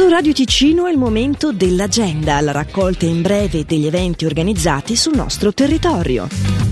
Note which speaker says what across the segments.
Speaker 1: Su Radio Ticino è il momento dell'agenda, la raccolta in breve degli eventi organizzati sul nostro territorio.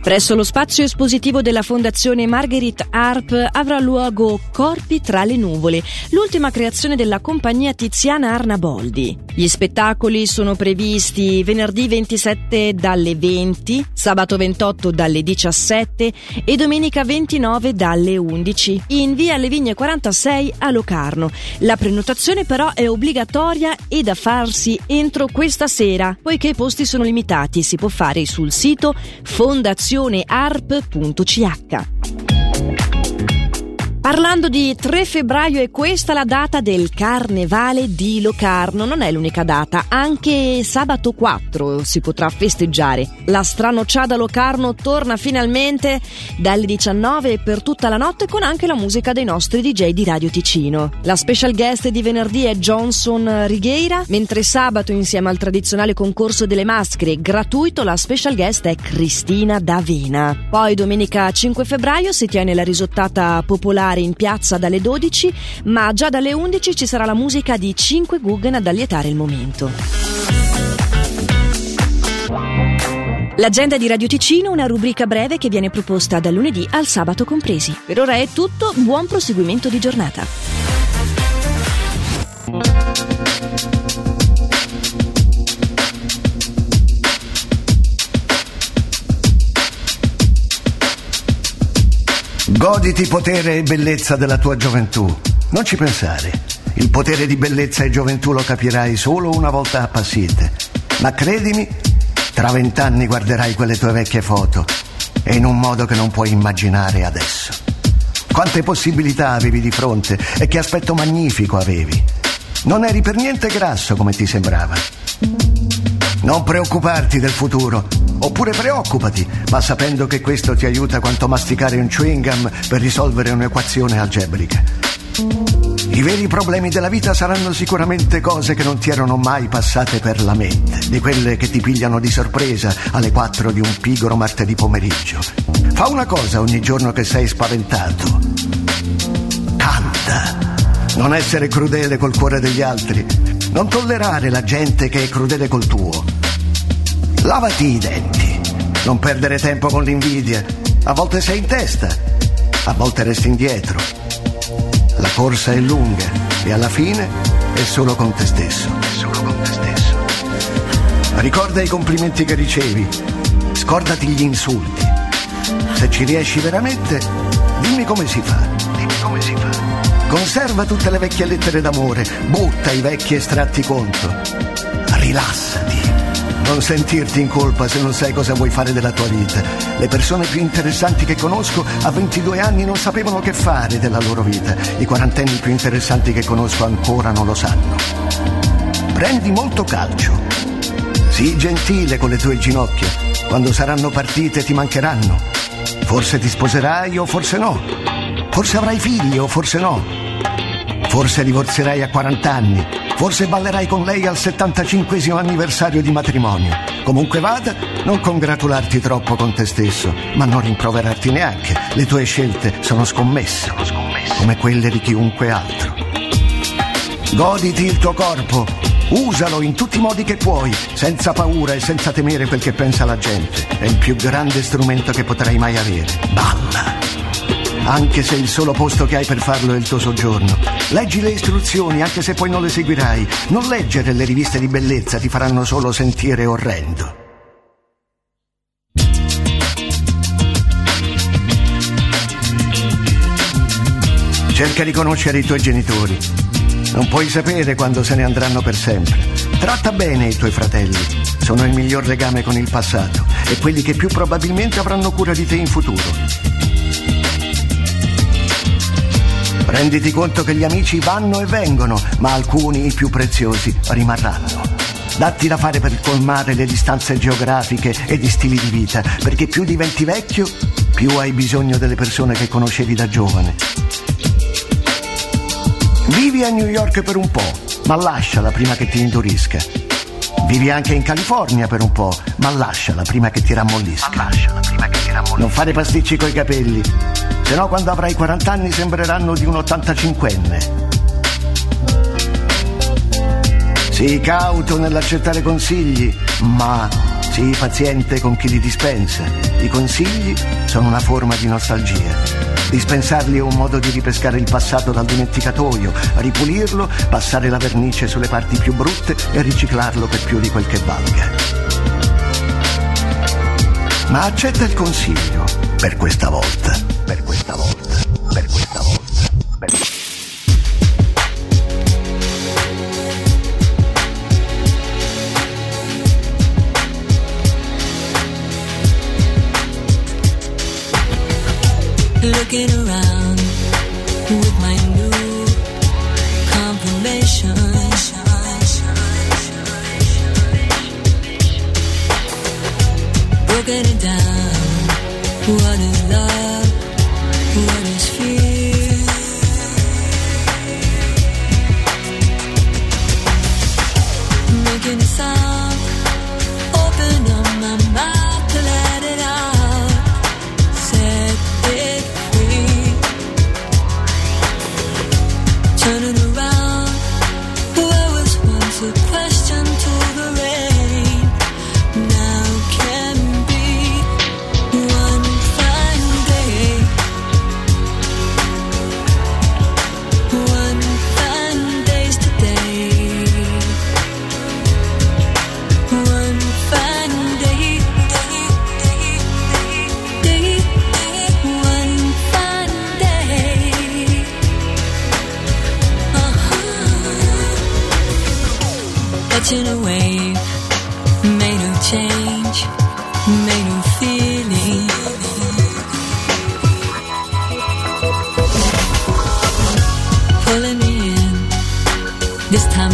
Speaker 1: Presso lo spazio espositivo della Fondazione Marguerite Harp avrà luogo Corpi tra le nuvole, l'ultima creazione della compagnia Tiziana Arnaboldi. Gli spettacoli sono previsti venerdì 27 dalle 20, sabato 28 dalle 17 e domenica 29 dalle 11 in via Le Vigne 46 a Locarno. La prenotazione però è obbligatoria e da farsi entro questa sera, poiché i posti sono limitati. Si può fare sul sito fondazione fondazione.arp.ch. Parlando di 3 febbraio è questa la data del Carnevale di Locarno, non è l'unica data, anche sabato 4 si potrà festeggiare. La stranocciada Locarno torna finalmente dalle 19 per tutta la notte con anche la musica dei nostri DJ di Radio Ticino. La special guest di venerdì è Johnson Righeira, mentre sabato insieme al tradizionale concorso delle maschere gratuito la special guest è Cristina D'Avena. Poi domenica 5 febbraio si tiene la risottata popolare in piazza dalle 12, ma già dalle 11 ci sarà la musica di 5 Guggen ad allietare il momento. L'agenda di Radio Ticino, una rubrica breve che viene proposta dal lunedì al sabato compresi. Per ora è tutto, buon proseguimento di giornata.
Speaker 2: Goditi potere e bellezza della tua gioventù. Non ci pensare. Il potere di bellezza e gioventù lo capirai solo una volta appassite. Ma credimi, tra vent'anni guarderai quelle tue vecchie foto e in un modo che non puoi immaginare adesso. Quante possibilità avevi di fronte e che aspetto magnifico avevi. Non eri per niente grasso come ti sembrava. Non preoccuparti del futuro, oppure preoccupati, ma sapendo che questo ti aiuta quanto masticare un chewing gum per risolvere un'equazione algebrica. I veri problemi della vita saranno sicuramente cose che non ti erano mai passate per la mente, di quelle che ti pigliano di sorpresa alle 4 di un pigro martedì pomeriggio. Fa una cosa ogni giorno che sei spaventato. Canta. Non essere crudele col cuore degli altri, non tollerare la gente che è crudele col tuo. Lavati i denti. Non perdere tempo con l'invidia. A volte sei in testa, a volte resti indietro. La corsa è lunga e alla fine è solo con te stesso. Solo con te stesso. Ricorda i complimenti che ricevi. Scordati gli insulti. Se ci riesci veramente, dimmi come si fa. Dimmi come si fa. Conserva tutte le vecchie lettere d'amore, butta i vecchi estratti conto. Rilassati. Non sentirti in colpa se non sai cosa vuoi fare della tua vita. Le persone più interessanti che conosco a 22 anni non sapevano che fare della loro vita. I quarantenni più interessanti che conosco ancora non lo sanno. Prendi molto calcio. Sii gentile con le tue ginocchia. Quando saranno partite ti mancheranno. Forse ti sposerai o forse no. Forse avrai figli o forse no. Forse divorzierai a 40 anni, forse ballerai con lei al 75 anniversario di matrimonio. Comunque vada, non congratularti troppo con te stesso, ma non rimproverarti neanche. Le tue scelte sono scommesse, come quelle di chiunque altro. Goditi il tuo corpo, usalo in tutti i modi che puoi, senza paura e senza temere quel che pensa la gente. È il più grande strumento che potrai mai avere. Balla! Anche se il solo posto che hai per farlo è il tuo soggiorno. Leggi le istruzioni, anche se poi non le seguirai. Non leggere le riviste di bellezza, ti faranno solo sentire orrendo. Cerca di conoscere i tuoi genitori. Non puoi sapere quando se ne andranno per sempre. Tratta bene i tuoi fratelli. Sono il miglior legame con il passato e quelli che più probabilmente avranno cura di te in futuro. Renditi conto che gli amici vanno e vengono, ma alcuni, i più preziosi, rimarranno. Datti da fare per colmare le distanze geografiche e di stili di vita, perché più diventi vecchio, più hai bisogno delle persone che conoscevi da giovane. Vivi a New York per un po', ma lasciala prima che ti indurisca. Vivi anche in California per un po', ma lasciala prima che ti rammollisca. Ma lasciala prima che ti rammollisca. Non fare pasticci coi capelli, se no quando avrai 40 anni sembreranno di un 85enne. Sii cauto nell'accettare consigli, ma sii paziente con chi li dispensa. I consigli sono una forma di nostalgia. Dispensarli è un modo di ripescare il passato dal dimenticatoio, ripulirlo, passare la vernice sulle parti più brutte e riciclarlo per più di quel che valga. Ma accetta il consiglio per questa volta, per questa volta,
Speaker 3: around with my new confirmation. Broken it down. What is love? What is to cry. Catching a wave, made of change, made of feeling. Pulling me in, this time